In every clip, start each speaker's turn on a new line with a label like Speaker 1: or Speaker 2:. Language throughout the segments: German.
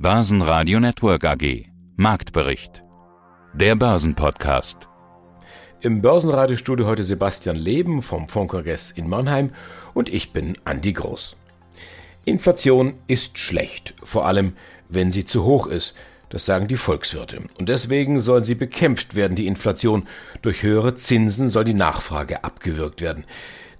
Speaker 1: Börsenradio Network AG. Marktbericht. Der Börsenpodcast.
Speaker 2: Im Börsenradiostudio heute Sebastian Leben vom Fondkongress in Mannheim und ich bin Andi Groß. Inflation ist schlecht, vor allem wenn sie zu hoch ist. Das sagen die Volkswirte. Und deswegen soll sie bekämpft werden, die Inflation. Durch höhere Zinsen soll die Nachfrage abgewürgt werden.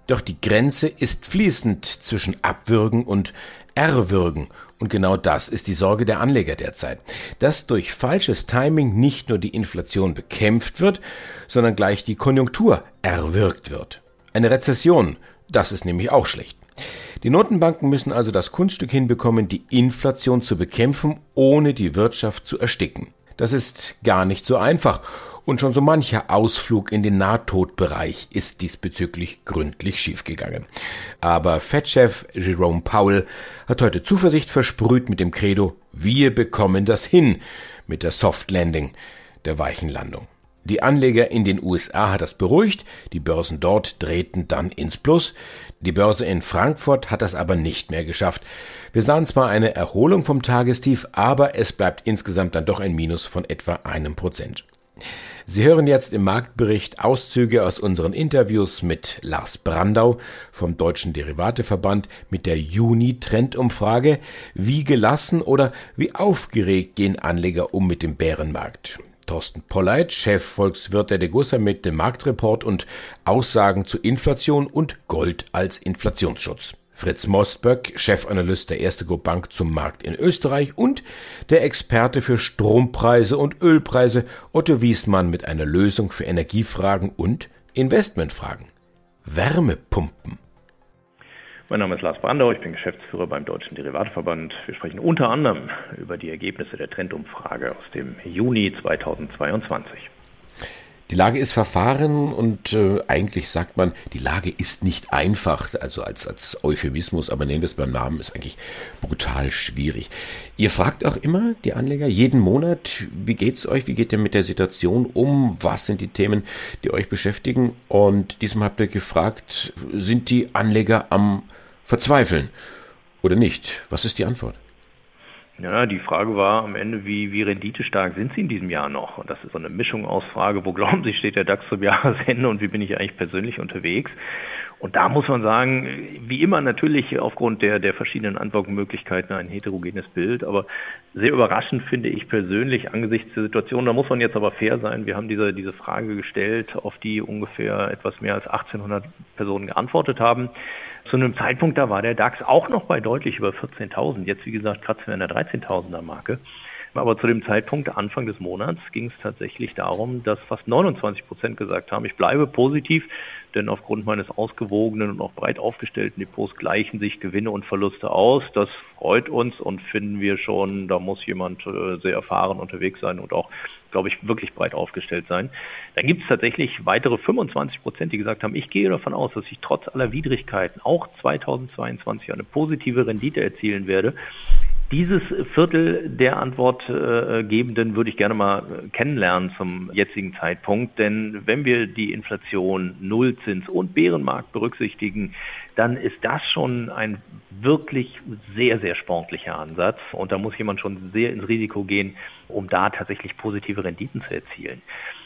Speaker 2: Doch die Grenze ist fließend zwischen Abwürgen und Erwürgen. Und genau das ist die Sorge der Anleger derzeit. Dass durch falsches Timing nicht nur die Inflation bekämpft wird, sondern gleich die Konjunktur erwürgt wird. Eine Rezession, das ist nämlich auch schlecht. Die Notenbanken müssen also das Kunststück hinbekommen, die Inflation zu bekämpfen, ohne die Wirtschaft zu ersticken. Das ist gar nicht so einfach und schon so mancher Ausflug in den Nahtodbereich ist diesbezüglich gründlich schiefgegangen. Aber Fed-Chef Jerome Powell hat heute Zuversicht versprüht mit dem Credo, wir bekommen das hin mit der Soft Landing, der weichen Landung. Die Anleger in den USA hat das beruhigt, die Börsen dort drehten dann ins Plus. Die Börse in Frankfurt hat das aber nicht mehr geschafft. Wir sahen zwar eine Erholung vom Tagestief, aber es bleibt insgesamt dann doch ein Minus von etwa einem Prozent. Sie hören jetzt im Marktbericht Auszüge aus unseren Interviews mit Lars Brandau vom Deutschen Derivateverband mit der Juni-Trendumfrage. Wie gelassen oder wie aufgeregt gehen Anleger um mit dem Bärenmarkt? Thorsten Polleit, Chef Volkswirt der Degussa mit dem Marktreport und Aussagen zu Inflation und Gold als Inflationsschutz. Fritz Mosböck, Chefanalyst der Erste Group Bank zum Markt in Österreich und der Experte für Strompreise und Ölpreise Otto Wiesmann mit einer Lösung für Energiefragen und Investmentfragen. Wärmepumpen.
Speaker 3: Mein Name ist Lars Brandau, ich bin Geschäftsführer beim Deutschen Derivateverband. Wir sprechen unter anderem über die Ergebnisse der Trendumfrage aus dem Juni 2022.
Speaker 2: Die Lage ist verfahren und äh, eigentlich sagt man, die Lage ist nicht einfach, also als, als Euphemismus, aber nehmen wir es beim Namen, ist eigentlich brutal schwierig. Ihr fragt auch immer die Anleger jeden Monat, wie geht's euch, wie geht ihr mit der Situation um, was sind die Themen, die euch beschäftigen und diesmal habt ihr gefragt, sind die Anleger am Verzweifeln oder nicht? Was ist die Antwort?
Speaker 3: Ja, die Frage war am Ende, wie, wie renditestark sind Sie in diesem Jahr noch? Und das ist so eine Mischung aus Frage, wo glauben Sie, steht der DAX zum Jahresende und wie bin ich eigentlich persönlich unterwegs? Und da muss man sagen, wie immer natürlich aufgrund der, der verschiedenen Antwortmöglichkeiten ein heterogenes Bild, aber sehr überraschend finde ich persönlich angesichts der Situation, da muss man jetzt aber fair sein, wir haben diese, diese Frage gestellt, auf die ungefähr etwas mehr als 1800 Personen geantwortet haben. Zu einem Zeitpunkt, da war der DAX auch noch bei deutlich über 14.000, jetzt wie gesagt kratzen wir an der 13.000er Marke. Aber zu dem Zeitpunkt, Anfang des Monats, ging es tatsächlich darum, dass fast 29 Prozent gesagt haben, ich bleibe positiv, denn aufgrund meines ausgewogenen und auch breit aufgestellten Depots gleichen sich Gewinne und Verluste aus. Das freut uns und finden wir schon, da muss jemand äh, sehr erfahren unterwegs sein und auch, glaube ich, wirklich breit aufgestellt sein. Dann gibt es tatsächlich weitere 25 Prozent, die gesagt haben, ich gehe davon aus, dass ich trotz aller Widrigkeiten auch 2022 eine positive Rendite erzielen werde. Dieses Viertel der Antwortgebenden würde ich gerne mal kennenlernen zum jetzigen Zeitpunkt, denn wenn wir die Inflation, Nullzins und Bärenmarkt berücksichtigen, dann ist das schon ein wirklich sehr, sehr sportlicher Ansatz und da muss jemand schon sehr ins Risiko gehen, um da tatsächlich positive Renditen zu erzielen.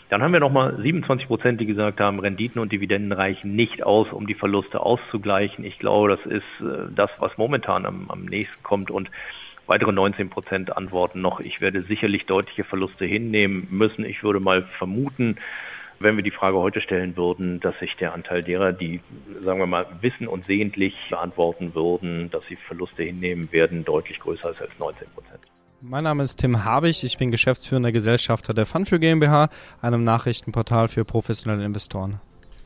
Speaker 3: Dann haben wir nochmal 27 Prozent, die gesagt haben, Renditen und Dividenden reichen nicht aus, um die Verluste auszugleichen. Ich glaube, das ist äh, das, was momentan am, am nächsten kommt und Weitere 19 Prozent antworten noch, ich werde sicherlich deutliche Verluste hinnehmen müssen. Ich würde mal vermuten, wenn wir die Frage heute stellen würden, dass sich der Anteil derer, die, sagen wir mal, wissen und sehentlich beantworten würden, dass sie Verluste hinnehmen werden, deutlich größer ist als 19 Prozent.
Speaker 4: Mein Name ist Tim Habich, ich bin geschäftsführender Gesellschafter der Funful GmbH, einem Nachrichtenportal für professionelle Investoren.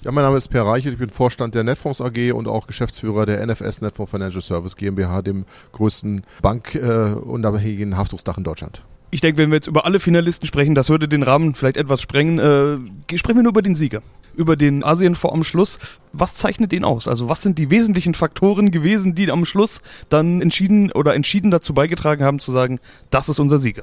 Speaker 5: Ja, mein Name ist Per Reichelt, ich bin Vorstand der Netfonds AG und auch Geschäftsführer der NFS Netfonds Financial Service GmbH, dem größten bankunabhängigen äh, Haftungsdach in Deutschland.
Speaker 6: Ich denke, wenn wir jetzt über alle Finalisten sprechen, das würde den Rahmen vielleicht etwas sprengen. Äh, sprechen wir nur über den Sieger, über den Asienfonds am Schluss. Was zeichnet den aus? Also was sind die wesentlichen Faktoren gewesen, die am Schluss dann entschieden oder entschieden dazu beigetragen haben zu sagen, das ist unser Sieger?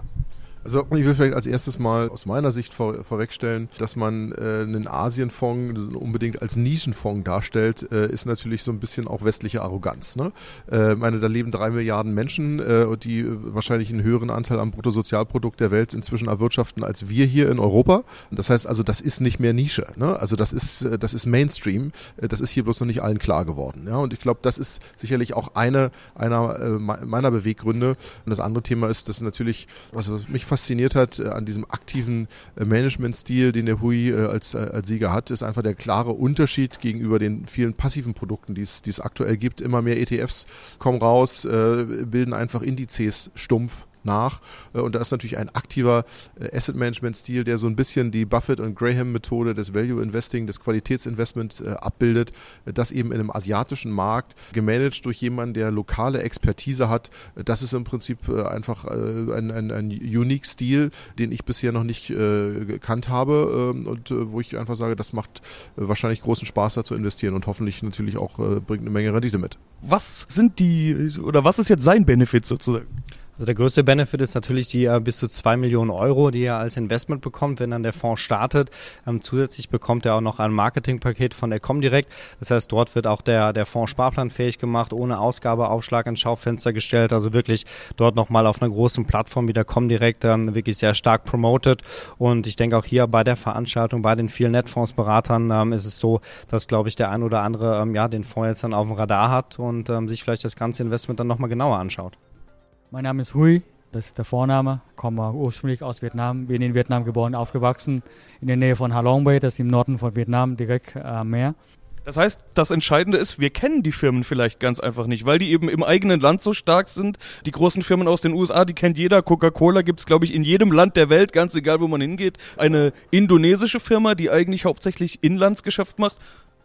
Speaker 5: Also ich will vielleicht als erstes mal aus meiner Sicht vor, vorwegstellen, dass man äh, einen Asienfonds unbedingt als Nischenfonds darstellt, äh, ist natürlich so ein bisschen auch westliche Arroganz. Ne? Äh, meine, da leben drei Milliarden Menschen, äh, die wahrscheinlich einen höheren Anteil am Bruttosozialprodukt der Welt inzwischen erwirtschaften als wir hier in Europa. Das heißt also, das ist nicht mehr Nische. Ne? Also das ist, äh, das ist Mainstream. Äh, das ist hier bloß noch nicht allen klar geworden. Ja? Und ich glaube, das ist sicherlich auch eine einer äh, meiner Beweggründe. Und das andere Thema ist, dass natürlich, was mich fasziniert hat äh, an diesem aktiven äh, Managementstil, den der Hui äh, als, als Sieger hat, ist einfach der klare Unterschied gegenüber den vielen passiven Produkten, die es, die es aktuell gibt. Immer mehr ETFs kommen raus, bilden einfach Indizes stumpf nach. Äh, und da ist natürlich ein aktiver äh, Asset Management Stil, der so ein bisschen die Buffett und Graham Methode des Value Investing, des Qualitätsinvestments äh, abbildet, das eben in einem asiatischen Markt gemanagt durch jemanden, der lokale Expertise hat. Das ist im Prinzip einfach ein, ein, ein unique Stil, den ich bisher noch nicht gekannt habe ähm, und wo ich einfach sage, das macht wahrscheinlich großen Spaß da zu investieren und hoffentlich natürlich auch bringt eine Menge Rendite mit.
Speaker 6: Was sind die oder was ist jetzt sein Benefit sozusagen?
Speaker 4: Also der größte Benefit ist natürlich die äh, bis zu zwei Millionen Euro, die er als Investment bekommt, wenn dann der Fonds startet. Ähm, zusätzlich bekommt er auch noch ein Marketingpaket von der Comdirect. Das heißt, dort wird auch der, der Fonds sparplanfähig gemacht, ohne Ausgabeaufschlag ins Schaufenster gestellt. Also wirklich dort nochmal auf einer großen Plattform wie der Comdirect ähm, wirklich sehr stark promoted. Und ich denke auch hier bei der Veranstaltung, bei den vielen Netfondsberatern ähm, ist es so, dass, glaube ich, der ein oder andere ähm, ja den Fonds jetzt dann auf dem Radar hat und ähm, sich vielleicht das ganze Investment dann nochmal genauer anschaut.
Speaker 7: Mein Name ist Hui, das ist der Vorname. Komme ursprünglich aus Vietnam, bin in Vietnam geboren, aufgewachsen, in der Nähe von Halong Bay, das ist im Norden von Vietnam, direkt am äh, Meer.
Speaker 6: Das heißt, das Entscheidende ist, wir kennen die Firmen vielleicht ganz einfach nicht, weil die eben im eigenen Land so stark sind. Die großen Firmen aus den USA, die kennt jeder. Coca-Cola gibt es, glaube ich, in jedem Land der Welt, ganz egal, wo man hingeht. Eine indonesische Firma, die eigentlich hauptsächlich Inlandsgeschäft macht,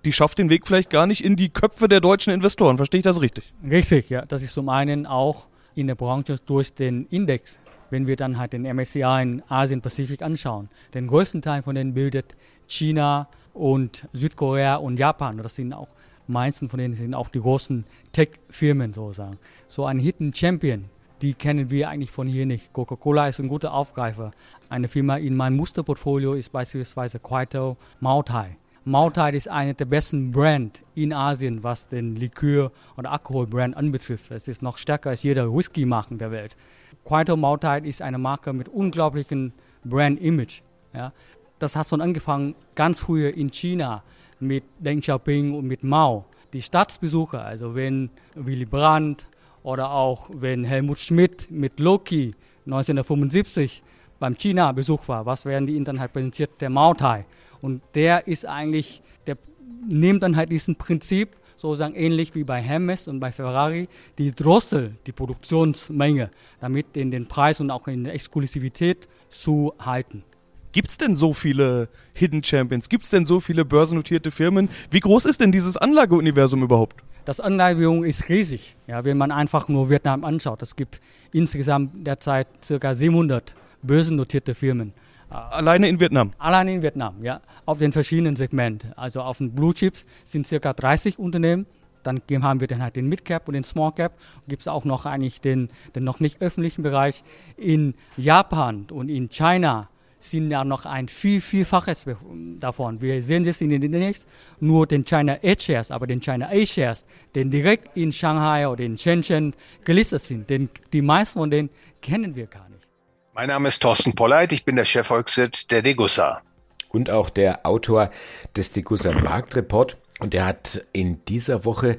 Speaker 6: die schafft den Weg vielleicht gar nicht in die Köpfe der deutschen Investoren. Verstehe ich das richtig?
Speaker 7: Richtig, ja. Das ist zum einen auch in der Branche durch den Index, wenn wir dann halt den MSCI in Asien-Pazifik anschauen. Den größten Teil von denen bildet China und Südkorea und Japan. Das sind auch, meisten von denen sind auch die großen Tech-Firmen sozusagen. So ein Hidden Champion, die kennen wir eigentlich von hier nicht. Coca-Cola ist ein guter Aufgreifer. Eine Firma in meinem Musterportfolio ist beispielsweise Quito Mautai. Mautai ist eine der besten Brands in Asien, was den Likör- oder Alkoholbrand anbetrifft. Es ist noch stärker als jeder Whisky-Marken der Welt. Quaito Mautai ist eine Marke mit unglaublichem Brand-Image. Ja. Das hat schon angefangen ganz früher in China mit Deng Xiaoping und mit Mao. Die Staatsbesucher, also wenn Willy Brandt oder auch wenn Helmut Schmidt mit Loki 1975 beim China-Besuch war, was werden die Internet präsentiert? Der Mautai. Und der ist eigentlich, der nimmt dann halt diesen Prinzip, sozusagen ähnlich wie bei Hermes und bei Ferrari, die Drossel, die Produktionsmenge, damit in den Preis und auch in der Exklusivität zu halten.
Speaker 6: Gibt es denn so viele Hidden Champions? Gibt es denn so viele börsennotierte Firmen? Wie groß ist denn dieses Anlageuniversum überhaupt?
Speaker 7: Das Anlageuniversum ist riesig, ja, wenn man einfach nur Vietnam anschaut. Es gibt insgesamt derzeit ca. 700 börsennotierte Firmen.
Speaker 6: Alleine in Vietnam?
Speaker 7: Alleine in Vietnam, ja. Auf den verschiedenen Segmenten. Also auf den Blue Chips sind circa 30 Unternehmen. Dann haben wir dann halt den Mid Cap und den Small Cap. Gibt es auch noch eigentlich den, den noch nicht öffentlichen Bereich. In Japan und in China sind ja noch ein viel, vielfaches davon. Wir sehen das in den Index, nur den China A-Shares, aber den China A-Shares, den direkt in Shanghai oder in Shenzhen gelistet sind, den, die meisten von denen kennen wir gar nicht.
Speaker 8: Mein Name ist Thorsten Polleit, ich bin der Chefvolkswirt der Degussa.
Speaker 2: Und auch der Autor des Degussa Marktreport. Und er hat in dieser Woche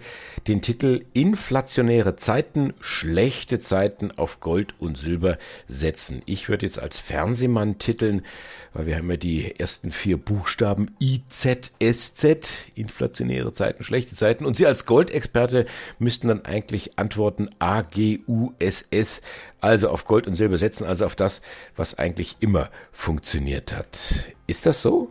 Speaker 2: den Titel Inflationäre Zeiten, schlechte Zeiten auf Gold und Silber setzen. Ich würde jetzt als Fernsehmann titeln, weil wir haben ja die ersten vier Buchstaben IZSZ, inflationäre Zeiten, schlechte Zeiten. Und Sie als Goldexperte müssten dann eigentlich antworten AGUSS, also auf Gold und Silber setzen, also auf das, was eigentlich immer funktioniert hat. Ist das so?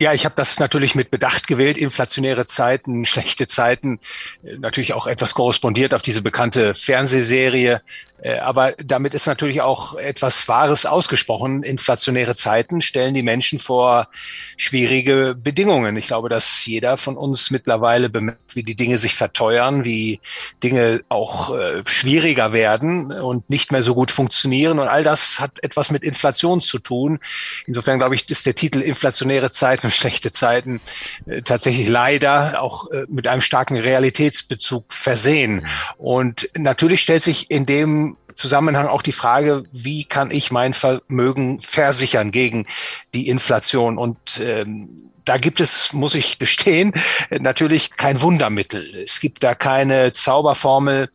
Speaker 8: Ja, ich habe das natürlich mit Bedacht gewählt. Inflationäre Zeiten, schlechte Zeiten, natürlich auch etwas korrespondiert auf diese bekannte Fernsehserie äh, aber damit ist natürlich auch etwas Wahres ausgesprochen. Inflationäre Zeiten stellen die Menschen vor schwierige Bedingungen. Ich glaube, dass jeder von uns mittlerweile bemerkt, wie die Dinge sich verteuern, wie Dinge auch äh, schwieriger werden und nicht mehr so gut funktionieren. Und all das hat etwas mit Inflation zu tun. Insofern glaube ich, ist der Titel Inflationäre Zeiten schlechte Zeiten äh, tatsächlich leider auch äh, mit einem starken Realitätsbezug versehen. Und natürlich stellt sich in dem Zusammenhang auch die Frage, wie kann ich mein Vermögen versichern gegen die Inflation? Und ähm, da gibt es, muss ich gestehen, natürlich kein Wundermittel. Es gibt da keine Zauberformel,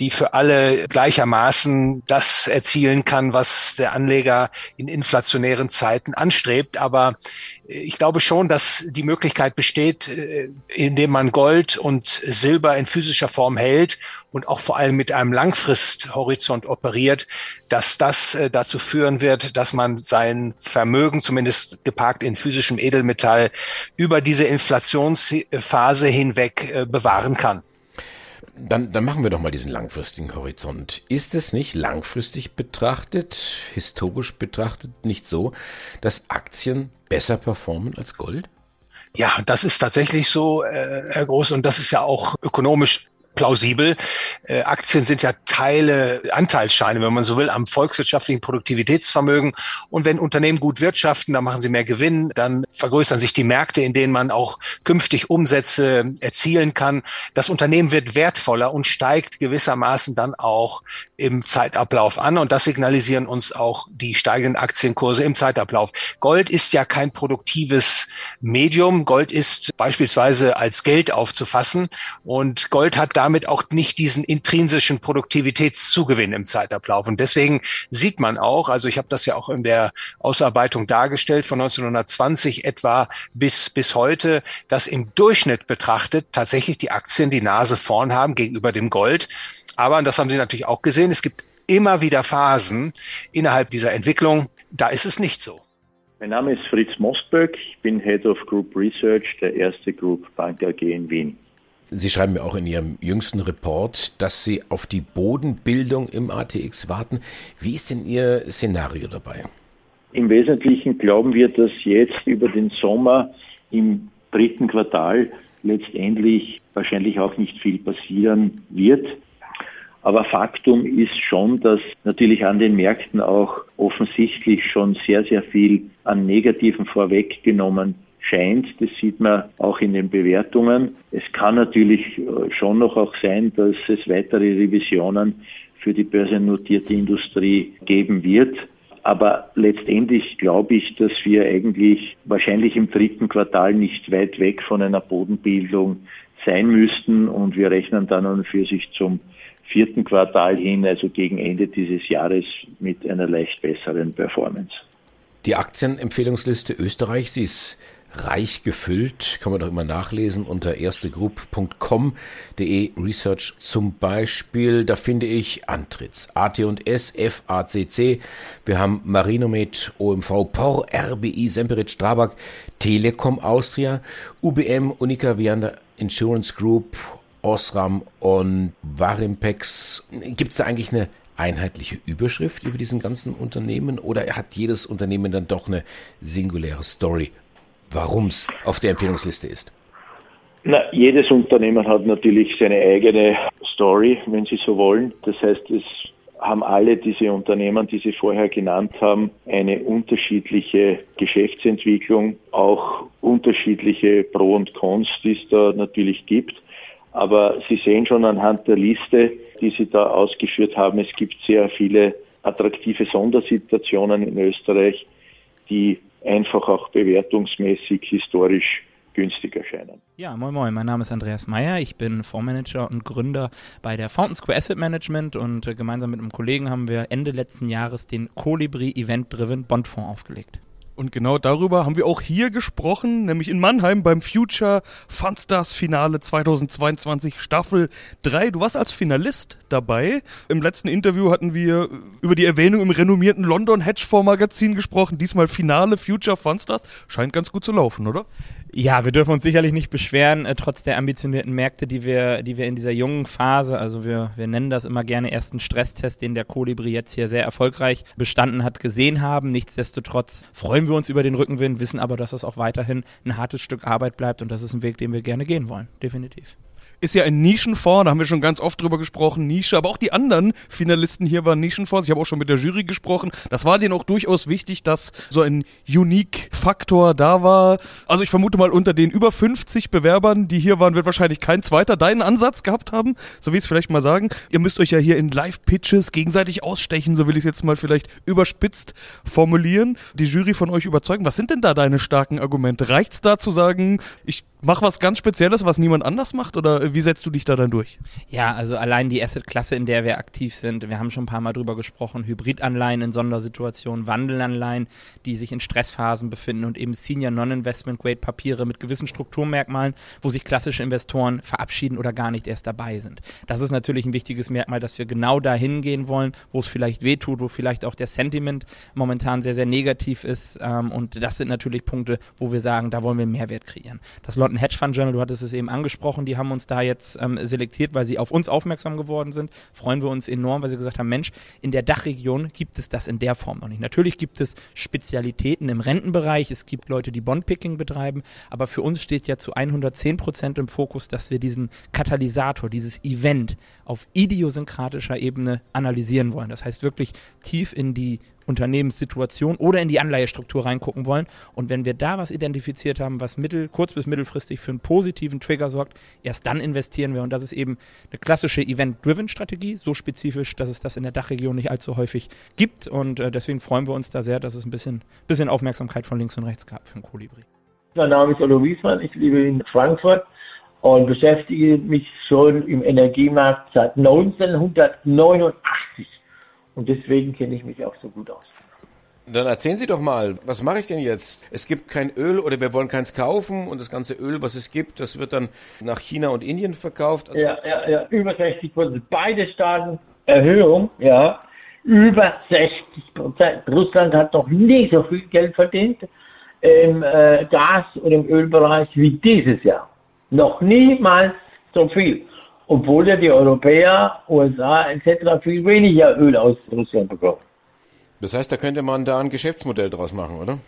Speaker 8: die für alle gleichermaßen das erzielen kann, was der Anleger in inflationären Zeiten anstrebt. Aber ich glaube schon, dass die Möglichkeit besteht, äh, indem man Gold und Silber in physischer Form hält und auch vor allem mit einem Langfristhorizont operiert, dass das äh, dazu führen wird, dass man sein Vermögen, zumindest geparkt in physischem Edelmetall, über diese Inflationsphase hinweg äh, bewahren kann.
Speaker 2: Dann, dann machen wir doch mal diesen langfristigen Horizont. Ist es nicht langfristig betrachtet, historisch betrachtet, nicht so, dass Aktien besser performen als Gold?
Speaker 8: Ja, das ist tatsächlich so, äh, Herr Groß, und das ist ja auch ökonomisch plausibel. Äh, Aktien sind ja Teile, Anteilsscheine, wenn man so will, am volkswirtschaftlichen Produktivitätsvermögen. Und wenn Unternehmen gut wirtschaften, dann machen sie mehr Gewinn, dann vergrößern sich die Märkte, in denen man auch künftig Umsätze erzielen kann. Das Unternehmen wird wertvoller und steigt gewissermaßen dann auch im Zeitablauf an. Und das signalisieren uns auch die steigenden Aktienkurse im Zeitablauf. Gold ist ja kein produktives Medium. Gold ist beispielsweise als Geld aufzufassen. Und Gold hat damit auch nicht diesen intrinsischen Produktivitätszugewinn im Zeitablauf. Und deswegen sieht man auch, also ich habe das ja auch in der Ausarbeitung dargestellt, von 1920 etwa bis, bis heute, dass im Durchschnitt betrachtet tatsächlich die Aktien die Nase vorn haben gegenüber dem Gold. Aber, und das haben Sie natürlich auch gesehen, es gibt immer wieder Phasen innerhalb dieser Entwicklung, da ist es nicht so.
Speaker 9: Mein Name ist Fritz Mostböck, ich bin Head of Group Research der Erste Group Bank AG in Wien.
Speaker 2: Sie schreiben mir auch in Ihrem jüngsten Report, dass Sie auf die Bodenbildung im ATX warten. Wie ist denn Ihr Szenario dabei?
Speaker 9: Im Wesentlichen glauben wir, dass jetzt über den Sommer im dritten Quartal letztendlich wahrscheinlich auch nicht viel passieren wird. Aber Faktum ist schon, dass natürlich an den Märkten auch offensichtlich schon sehr, sehr viel an Negativen vorweggenommen scheint. Das sieht man auch in den Bewertungen. Es kann natürlich äh, schon noch auch sein, dass es weitere Revisionen für die börsennotierte Industrie geben wird. Aber letztendlich glaube ich, dass wir eigentlich wahrscheinlich im dritten Quartal nicht weit weg von einer Bodenbildung sein müssten und wir rechnen dann und für sich zum vierten Quartal hin, also gegen Ende dieses Jahres, mit einer leicht besseren Performance.
Speaker 2: Die Aktienempfehlungsliste Österreich, sie ist reich gefüllt, kann man doch immer nachlesen unter erstegroup.com.de Research zum Beispiel. Da finde ich Antritts, AT&S, FACC, wir haben Marinomed, OMV, POR, RBI, Semperit, Strabag, Telekom Austria, UBM, Unica Vianda Insurance Group, Osram und Varimpex. Gibt es da eigentlich eine einheitliche Überschrift über diesen ganzen Unternehmen oder hat jedes Unternehmen dann doch eine singuläre Story, warum es auf der Empfehlungsliste ist?
Speaker 9: Na, jedes Unternehmen hat natürlich seine eigene Story, wenn Sie so wollen. Das heißt, es haben alle diese Unternehmen, die Sie vorher genannt haben, eine unterschiedliche Geschäftsentwicklung, auch unterschiedliche Pro und Cons, die es da natürlich gibt. Aber Sie sehen schon anhand der Liste, die Sie da ausgeführt haben, es gibt sehr viele attraktive Sondersituationen in Österreich, die einfach auch bewertungsmäßig historisch günstig erscheinen.
Speaker 10: Ja, moin moin, mein Name ist Andreas Meyer, ich bin Fondsmanager und Gründer bei der Fountain Square Asset Management und äh, gemeinsam mit einem Kollegen haben wir Ende letzten Jahres den Colibri Event Driven Bondfonds aufgelegt.
Speaker 6: Und genau darüber haben wir auch hier gesprochen, nämlich in Mannheim beim Future Funstars Finale 2022 Staffel 3. Du warst als Finalist dabei. Im letzten Interview hatten wir über die Erwähnung im renommierten London Hedgefonds Magazin gesprochen. Diesmal Finale Future Funstars. Scheint ganz gut zu laufen, oder?
Speaker 10: Ja, wir dürfen uns sicherlich nicht beschweren, äh, trotz der ambitionierten Märkte, die wir, die wir in dieser jungen Phase, also wir, wir nennen das immer gerne ersten Stresstest, den der Kolibri jetzt hier sehr erfolgreich bestanden hat, gesehen haben. Nichtsdestotrotz freuen wir uns über den Rückenwind, wissen aber, dass es auch weiterhin ein hartes Stück Arbeit bleibt und das ist ein Weg, den wir gerne gehen wollen. Definitiv
Speaker 6: ist ja ein Nischenfonds, da haben wir schon ganz oft drüber gesprochen, Nische, aber auch die anderen Finalisten hier waren Nischenfonds. Ich habe auch schon mit der Jury gesprochen. Das war denen auch durchaus wichtig, dass so ein Unique-Faktor da war. Also ich vermute mal, unter den über 50 Bewerbern, die hier waren, wird wahrscheinlich kein zweiter deinen Ansatz gehabt haben, so wie ich es vielleicht mal sagen. Ihr müsst euch ja hier in Live-Pitches gegenseitig ausstechen, so will ich es jetzt mal vielleicht überspitzt formulieren. Die Jury von euch überzeugen. Was sind denn da deine starken Argumente? Reicht's da zu sagen, ich mach was ganz Spezielles, was niemand anders macht? Oder wie setzt du dich da dann durch?
Speaker 10: Ja, also allein die Asset-Klasse, in der wir aktiv sind, wir haben schon ein paar Mal drüber gesprochen, Hybridanleihen in Sondersituationen, Wandelanleihen, die sich in Stressphasen befinden und eben Senior Non-Investment-Grade-Papiere mit gewissen Strukturmerkmalen, wo sich klassische Investoren verabschieden oder gar nicht erst dabei sind. Das ist natürlich ein wichtiges Merkmal, dass wir genau dahin gehen wollen, wo es vielleicht wehtut, wo vielleicht auch der Sentiment momentan sehr, sehr negativ ist. Ähm, und das sind natürlich Punkte, wo wir sagen, da wollen wir Mehrwert kreieren. Das Hedge Fund Journal, du hattest es eben angesprochen, die haben uns da jetzt ähm, selektiert, weil sie auf uns aufmerksam geworden sind. Freuen wir uns enorm, weil sie gesagt haben, Mensch, in der Dachregion gibt es das in der Form noch nicht. Natürlich gibt es Spezialitäten im Rentenbereich, es gibt Leute, die Bondpicking betreiben, aber für uns steht ja zu 110 Prozent im Fokus, dass wir diesen Katalysator, dieses Event auf idiosynkratischer Ebene analysieren wollen. Das heißt wirklich tief in die Unternehmenssituation oder in die Anleihestruktur reingucken wollen. Und wenn wir da was identifiziert haben, was mittel-, kurz- bis mittelfristig für einen positiven Trigger sorgt, erst dann investieren wir. Und das ist eben eine klassische Event-Driven-Strategie, so spezifisch, dass es das in der Dachregion nicht allzu häufig gibt. Und äh, deswegen freuen wir uns da sehr, dass es ein bisschen, bisschen Aufmerksamkeit von links und rechts gab für den Kolibri.
Speaker 11: Mein Name ist Otto Wiesmann, ich lebe in Frankfurt und beschäftige mich schon im Energiemarkt seit 1989. Und deswegen kenne ich mich auch so gut aus.
Speaker 2: Dann erzählen Sie doch mal, was mache ich denn jetzt? Es gibt kein Öl oder wir wollen keins kaufen und das ganze Öl, was es gibt, das wird dann nach China und Indien verkauft.
Speaker 11: Ja, ja, ja, über 60 Prozent. Beide Staaten Erhöhung, ja, über 60 Prozent. Russland hat noch nie so viel Geld verdient im äh, Gas- und im Ölbereich wie dieses Jahr. Noch niemals so viel obwohl ja die Europäer, USA etc. viel weniger Öl aus Russland bekommen.
Speaker 2: Das heißt, da könnte man da ein Geschäftsmodell draus machen, oder?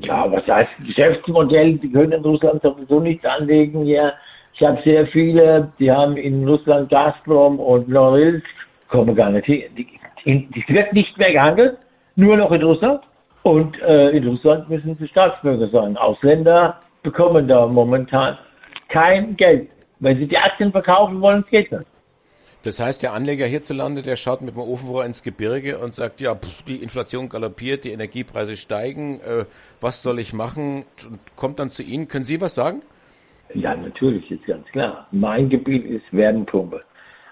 Speaker 11: Ja, was heißt Geschäftsmodell? Die können in Russland sowieso nichts anlegen hier. Ich habe sehr viele, die haben in Russland Gazprom und Norilsk, kommen gar nicht hin. Die, die wird nicht mehr gehandelt, nur noch in Russland. Und äh, in Russland müssen sie Staatsbürger sein. Ausländer bekommen da momentan kein Geld. Wenn sie die Aktien verkaufen wollen, geht das.
Speaker 2: Das heißt, der Anleger hierzulande, der schaut mit dem Ofenrohr ins Gebirge und sagt, ja, pff, die Inflation galoppiert, die Energiepreise steigen, äh, was soll ich machen? Und kommt dann zu Ihnen. Können Sie was sagen?
Speaker 11: Ja, natürlich, ist ganz klar. Mein Gebiet ist Wärmepumpe.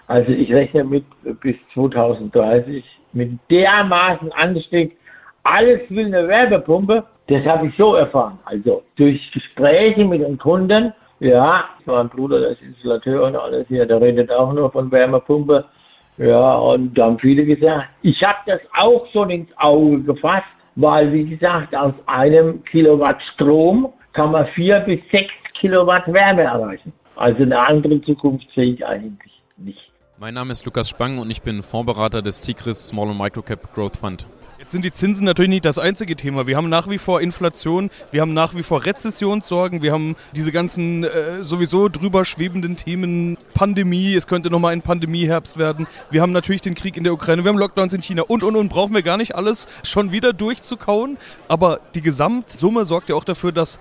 Speaker 11: Also ich rechne mit bis 2030 mit dermaßen Anstieg. Alles will eine Wärmepumpe. Das habe ich so erfahren. Also durch Gespräche mit den Kunden ja, mein Bruder, der ist Installateur und alles hier, der redet auch nur von Wärmepumpe. Ja, und da haben viele gesagt, ich habe das auch schon ins Auge gefasst, weil, wie gesagt, aus einem Kilowatt Strom kann man vier bis sechs Kilowatt Wärme erreichen. Also eine andere Zukunft sehe ich eigentlich nicht.
Speaker 12: Mein Name ist Lukas Spang und ich bin Fondsberater des Tigris Small and Microcap Growth Fund.
Speaker 6: Sind die Zinsen natürlich nicht das einzige Thema. Wir haben nach wie vor Inflation, wir haben nach wie vor Rezessionssorgen, wir haben diese ganzen äh, sowieso drüber schwebenden Themen, Pandemie, es könnte nochmal ein Pandemieherbst werden. Wir haben natürlich den Krieg in der Ukraine, wir haben Lockdowns in China und und und brauchen wir gar nicht alles schon wieder durchzukauen. Aber die Gesamtsumme sorgt ja auch dafür, dass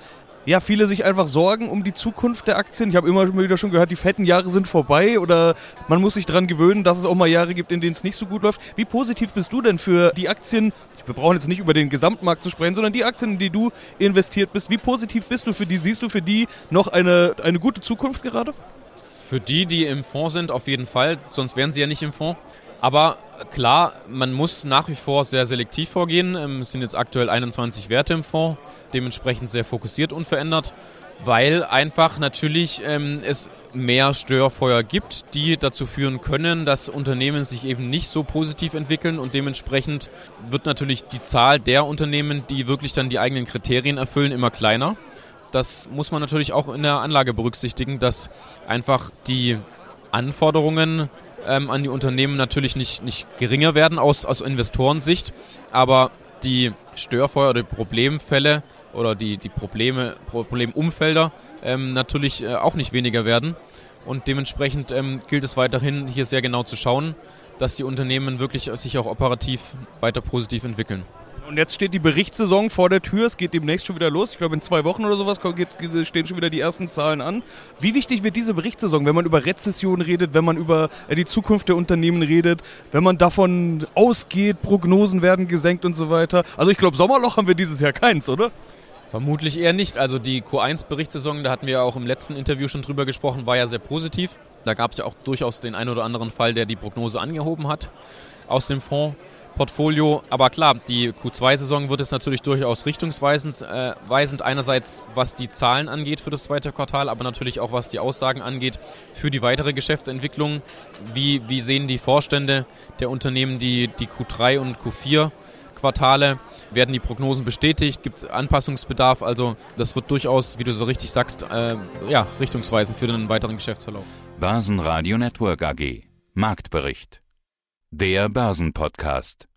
Speaker 6: ja, viele sich einfach sorgen um die Zukunft der Aktien. Ich habe immer wieder schon gehört, die fetten Jahre sind vorbei oder man muss sich daran gewöhnen, dass es auch mal Jahre gibt, in denen es nicht so gut läuft. Wie positiv bist du denn für die Aktien? Wir brauchen jetzt nicht über den Gesamtmarkt zu sprechen, sondern die Aktien, in die du investiert bist. Wie positiv bist du für die? Siehst du für die noch eine, eine gute Zukunft gerade?
Speaker 12: Für die, die im Fonds sind, auf jeden Fall. Sonst wären sie ja nicht im Fonds. Aber klar, man muss nach wie vor sehr selektiv vorgehen. Ähm, es sind jetzt aktuell 21 Werte im Fonds, dementsprechend sehr fokussiert unverändert, weil einfach natürlich ähm, es mehr Störfeuer gibt, die dazu führen können, dass Unternehmen sich eben nicht so positiv entwickeln und dementsprechend wird natürlich die Zahl der Unternehmen, die wirklich dann die eigenen Kriterien erfüllen, immer kleiner. Das muss man natürlich auch in der Anlage berücksichtigen, dass einfach die Anforderungen ähm, an die Unternehmen natürlich nicht, nicht geringer werden aus, aus Investorensicht, aber die Störfeuer oder Problemfälle oder die, die Probleme, Problemumfelder ähm, natürlich äh, auch nicht weniger werden. Und dementsprechend ähm, gilt es weiterhin hier sehr genau zu schauen, dass die Unternehmen wirklich sich auch operativ weiter positiv entwickeln.
Speaker 6: Und jetzt steht die Berichtssaison vor der Tür. Es geht demnächst schon wieder los. Ich glaube, in zwei Wochen oder sowas stehen schon wieder die ersten Zahlen an. Wie wichtig wird diese Berichtssaison, wenn man über Rezession redet, wenn man über äh, die Zukunft der Unternehmen redet, wenn man davon ausgeht, Prognosen werden gesenkt und so weiter? Also ich glaube, Sommerloch haben wir dieses Jahr keins, oder?
Speaker 12: Vermutlich eher nicht. Also die Q1-Berichtssaison, da hatten wir auch im letzten Interview schon drüber gesprochen, war ja sehr positiv. Da gab es ja auch durchaus den einen oder anderen Fall, der die Prognose angehoben hat aus dem Fonds. Portfolio. Aber klar, die Q2-Saison wird jetzt natürlich durchaus richtungsweisend, äh, weisend einerseits was die Zahlen angeht für das zweite Quartal, aber natürlich auch was die Aussagen angeht für die weitere Geschäftsentwicklung. Wie, wie sehen die Vorstände der Unternehmen die, die Q3 und Q4 Quartale? Werden die Prognosen bestätigt? Gibt es Anpassungsbedarf? Also das wird durchaus, wie du so richtig sagst, äh, ja, richtungsweisend für den weiteren Geschäftsverlauf.
Speaker 1: Börsenradio Network AG. Marktbericht. Der Börsenpodcast.